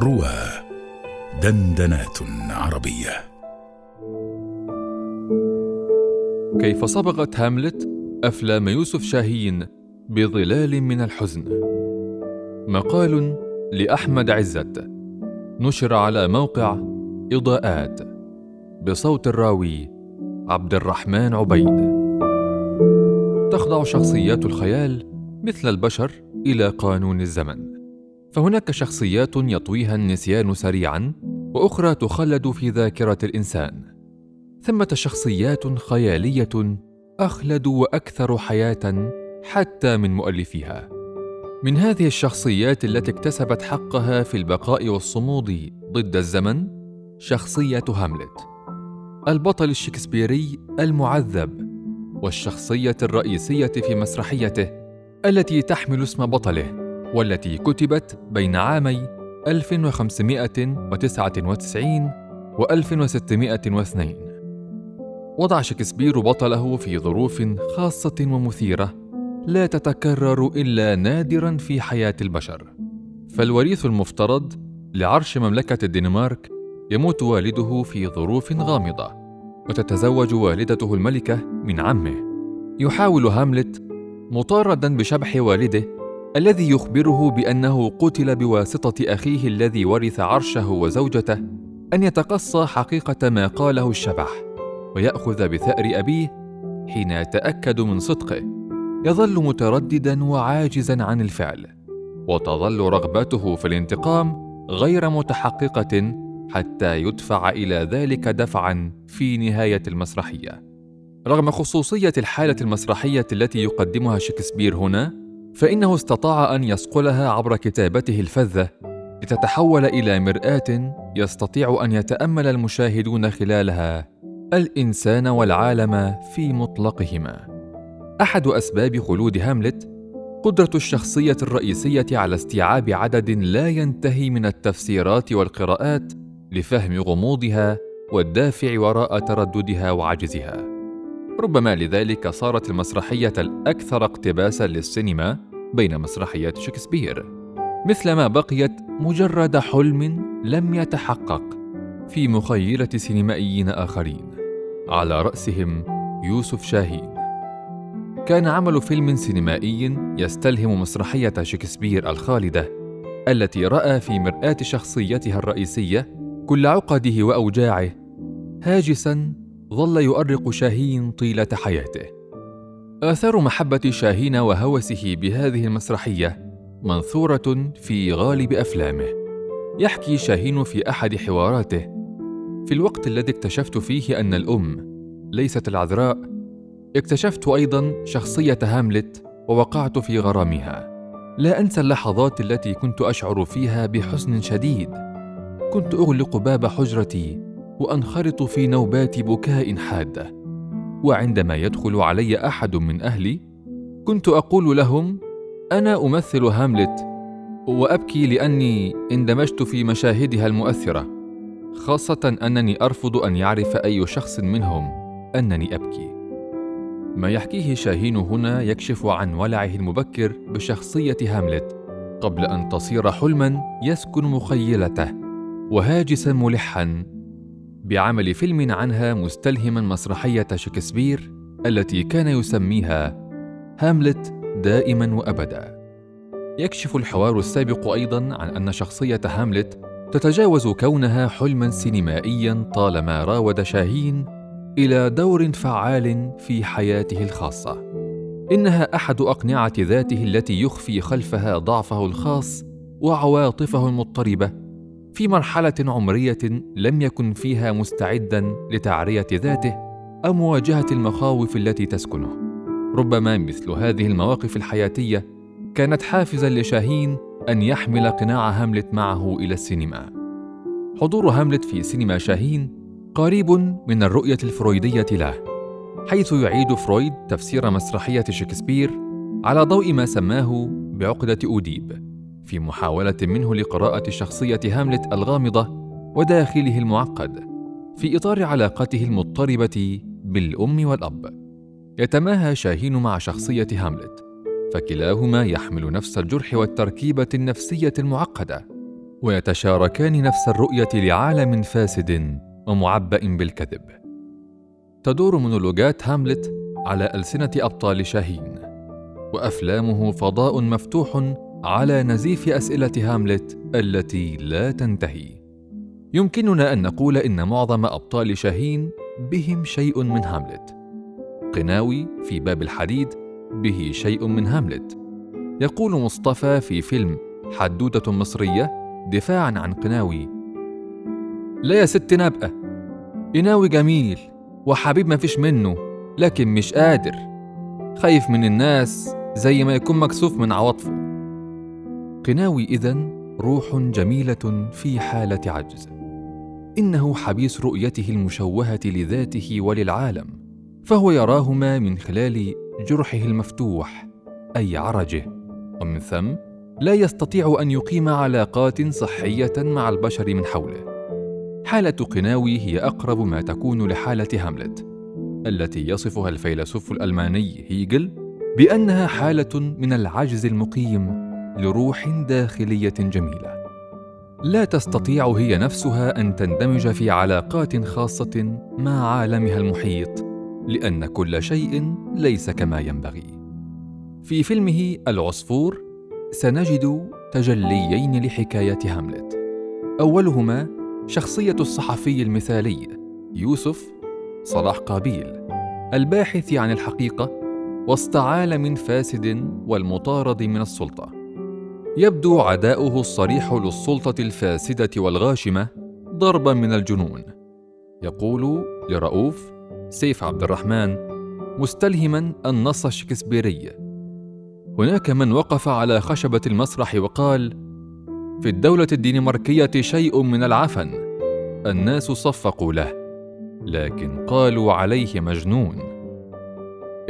روى دندنات عربية. كيف صبغت هاملت أفلام يوسف شاهين بظلال من الحزن. مقال لأحمد عزت. نشر على موقع إضاءات. بصوت الراوي عبد الرحمن عبيد. تخضع شخصيات الخيال مثل البشر إلى قانون الزمن. فهناك شخصيات يطويها النسيان سريعا وأخرى تخلد في ذاكرة الإنسان. ثمة شخصيات خيالية أخلد وأكثر حياة حتى من مؤلفيها. من هذه الشخصيات التي اكتسبت حقها في البقاء والصمود ضد الزمن شخصية هاملت. البطل الشكسبيري المعذب والشخصية الرئيسية في مسرحيته التي تحمل اسم بطله. والتي كتبت بين عامي 1599 و 1602 وضع شكسبير بطله في ظروف خاصة ومثيرة لا تتكرر إلا نادرا في حياة البشر. فالوريث المفترض لعرش مملكة الدنمارك يموت والده في ظروف غامضة وتتزوج والدته الملكة من عمه. يحاول هاملت مطاردا بشبح والده الذي يخبره بأنه قتل بواسطة أخيه الذي ورث عرشه وزوجته أن يتقصى حقيقة ما قاله الشبح ويأخذ بثأر أبيه حين يتأكد من صدقه. يظل مترددا وعاجزا عن الفعل وتظل رغبته في الانتقام غير متحققة حتى يدفع إلى ذلك دفعا في نهاية المسرحية. رغم خصوصية الحالة المسرحية التي يقدمها شكسبير هنا فإنه استطاع أن يصقلها عبر كتابته الفذة لتتحول إلى مرآة يستطيع أن يتأمل المشاهدون خلالها الإنسان والعالم في مطلقهما. أحد أسباب خلود هاملت قدرة الشخصية الرئيسية على استيعاب عدد لا ينتهي من التفسيرات والقراءات لفهم غموضها والدافع وراء ترددها وعجزها. ربما لذلك صارت المسرحية الأكثر اقتباسا للسينما بين مسرحيات شكسبير مثلما بقيت مجرد حلم لم يتحقق في مخيلة سينمائيين آخرين على رأسهم يوسف شاهين. كان عمل فيلم سينمائي يستلهم مسرحية شكسبير الخالدة التي رأى في مرآة شخصيتها الرئيسية كل عقده وأوجاعه هاجسا ظل يؤرق شاهين طيلة حياته. آثار محبة شاهين وهوسه بهذه المسرحية منثورة في غالب أفلامه. يحكي شاهين في أحد حواراته. في الوقت الذي اكتشفت فيه أن الأم ليست العذراء اكتشفت أيضا شخصية هاملت ووقعت في غرامها. لا أنسى اللحظات التي كنت أشعر فيها بحزن شديد. كنت أغلق باب حجرتي وأنخرط في نوبات بكاء حاده وعندما يدخل علي أحد من أهلي كنت أقول لهم أنا أمثل هاملت وأبكي لأني اندمجت في مشاهدها المؤثرة خاصة أنني أرفض أن يعرف أي شخص منهم أنني أبكي. ما يحكيه شاهين هنا يكشف عن ولعه المبكر بشخصية هاملت قبل أن تصير حلما يسكن مخيلته وهاجسا ملحا بعمل فيلم عنها مستلهما مسرحية شكسبير التي كان يسميها هاملت دائما وأبدا. يكشف الحوار السابق أيضا عن أن شخصية هاملت تتجاوز كونها حلما سينمائيا طالما راود شاهين إلى دور فعال في حياته الخاصة. إنها أحد أقنعة ذاته التي يخفي خلفها ضعفه الخاص وعواطفه المضطربة في مرحلة عمرية لم يكن فيها مستعدا لتعرية ذاته أو مواجهة المخاوف التي تسكنه. ربما مثل هذه المواقف الحياتية كانت حافزا لشاهين أن يحمل قناع هاملت معه إلى السينما. حضور هاملت في سينما شاهين قريب من الرؤية الفرويدية له حيث يعيد فرويد تفسير مسرحية شكسبير على ضوء ما سماه بعقدة أوديب. في محاولة منه لقراءة شخصية هاملت الغامضة وداخله المعقد في إطار علاقته المضطربة بالأم والأب. يتماهى شاهين مع شخصية هاملت، فكلاهما يحمل نفس الجرح والتركيبة النفسية المعقدة، ويتشاركان نفس الرؤية لعالم فاسد ومعبأ بالكذب تدور مونولوجات هاملت على ألسنة أبطال شاهين وأفلامه فضاء مفتوح على نزيف أسئلة هاملت التي لا تنتهي. يمكننا أن نقول إن معظم أبطال شاهين بهم شيء من هاملت. قناوي في باب الحديد به شيء من هاملت. يقول مصطفى في فيلم حدوتة مصرية دفاعا عن قناوي لا يا ست نبقى قناوي جميل وحبيب ما فيش منه لكن مش قادر. خايف من الناس زي ما يكون مكسوف من عواطفه. قناوي إذن روح جميلة في حالة عجز. إنه حبيس رؤيته المشوهة لذاته وللعالم فهو يراهما من خلال جرحه المفتوح أي عرجه. ومن ثم لا يستطيع أن يقيم علاقات صحية مع البشر من حوله. حالة قناوي هي أقرب ما تكون لحالة هاملت التي يصفها الفيلسوف الألماني هيجل بأنها حالة من العجز المقيم لروح داخلية جميلة. لا تستطيع هي نفسها أن تندمج في علاقات خاصة مع عالمها المحيط لأن كل شيء ليس كما ينبغي. في فيلمه العصفور سنجد تجليين لحكاية هاملت. أولهما شخصية الصحفي المثالي يوسف صلاح قابيل الباحث عن الحقيقة وسط عالم فاسد والمطارد من السلطة. يبدو عداؤه الصريح للسلطة الفاسدة والغاشمة ضربا من الجنون. يقول لرؤوف سيف عبد الرحمن مستلهما النص الشكسبيري هناك من وقف على خشبة المسرح وقال في الدولة الدنماركية شيء من العفن الناس صفقوا له لكن قالوا عليه مجنون.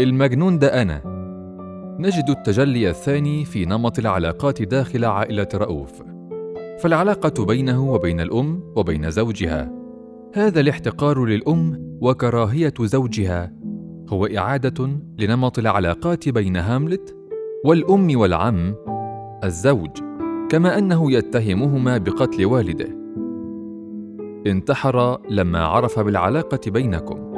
المجنون ده أنا نجد التجلي الثاني في نمط العلاقات داخل عائلة رؤوف. فالعلاقة بينه وبين الأم وبين زوجها. هذا الاحتقار للأم وكراهية زوجها. هو إعادة لنمط العلاقات بين هاملت والأم والعم الزوج كما أنه يتهمهما بقتل والده. انتحر لما عرف بالعلاقة بينكم.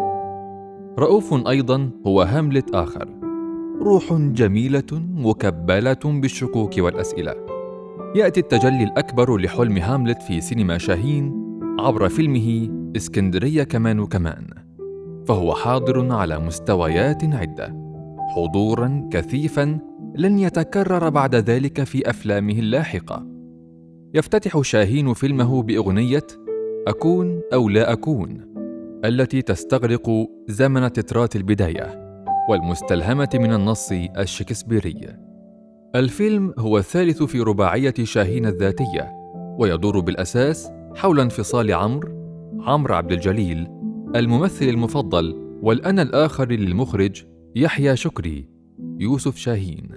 رؤوف أيضا هو هاملت آخر. روح جميلة مكبلة بالشكوك والأسئلة. يأتي التجلي الأكبر لحلم هاملت في سينما شاهين عبر فيلمه إسكندرية كمان وكمان فهو حاضر على مستويات عدة. حضورا كثيفا لن يتكرر بعد ذلك في أفلامه اللاحقة. يفتتح شاهين فيلمه بأغنية أكون أو لا أكون التي تستغرق زمن تترات البداية. والمستلهمة من النص الشكسبيري. الفيلم هو الثالث في رباعية شاهين الذاتية ويدور بالأساس حول انفصال عمرو عمرو عبد الجليل الممثل المفضل والأنا الآخر للمخرج يحيى شكري يوسف شاهين.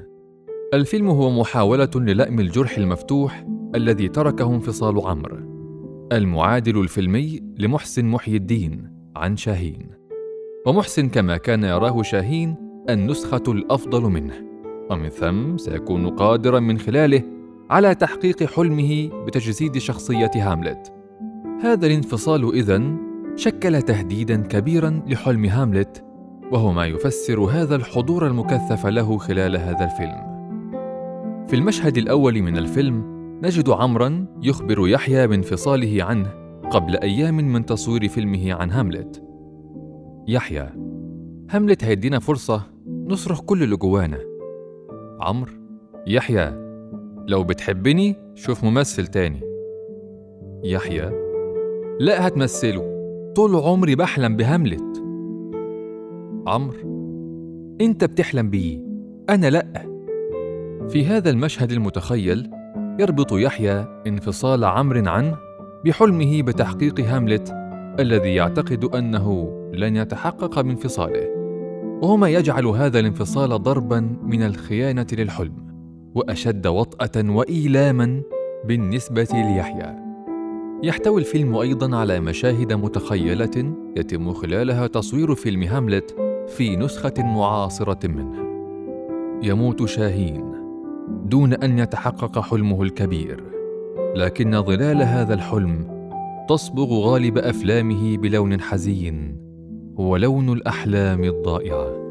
الفيلم هو محاولة للأم الجرح المفتوح الذي تركه انفصال عمرو. المعادل الفيلمي لمحسن محي الدين عن شاهين. ومحسن كما كان يراه شاهين النسخة الأفضل منه. ومن ثم سيكون قادرا من خلاله على تحقيق حلمه بتجسيد شخصية هاملت. هذا الانفصال إذن شكل تهديدا كبيرا لحلم هاملت وهو ما يفسر هذا الحضور المكثف له خلال هذا الفيلم. في المشهد الأول من الفيلم نجد عمرا يخبر يحيى بانفصاله عنه قبل أيام من تصوير فيلمه عن هاملت. يحيى هاملت هيدينا فرصة نصرخ كل اللي جوانا. عمرو يحيى لو بتحبني شوف ممثل تاني. يحيى لا هتمثله طول عمري بحلم بهاملت عمرو انت بتحلم بيه أنا لأ. في هذا المشهد المتخيل يربط يحيى انفصال عمرو عنه بحلمه بتحقيق هاملت الذي يعتقد أنه لن يتحقق بانفصاله وهو ما يجعل هذا الانفصال ضربا من الخيانة للحلم وأشد وطأة وإيلاما بالنسبة ليحيى. يحتوي الفيلم أيضا على مشاهد متخيلة يتم خلالها تصوير فيلم هاملت في نسخة معاصرة منه. يموت شاهين دون أن يتحقق حلمه الكبير لكن ظلال هذا الحلم تصبغ غالب أفلامه بلون حزين هو لون الأحلام الضائعة.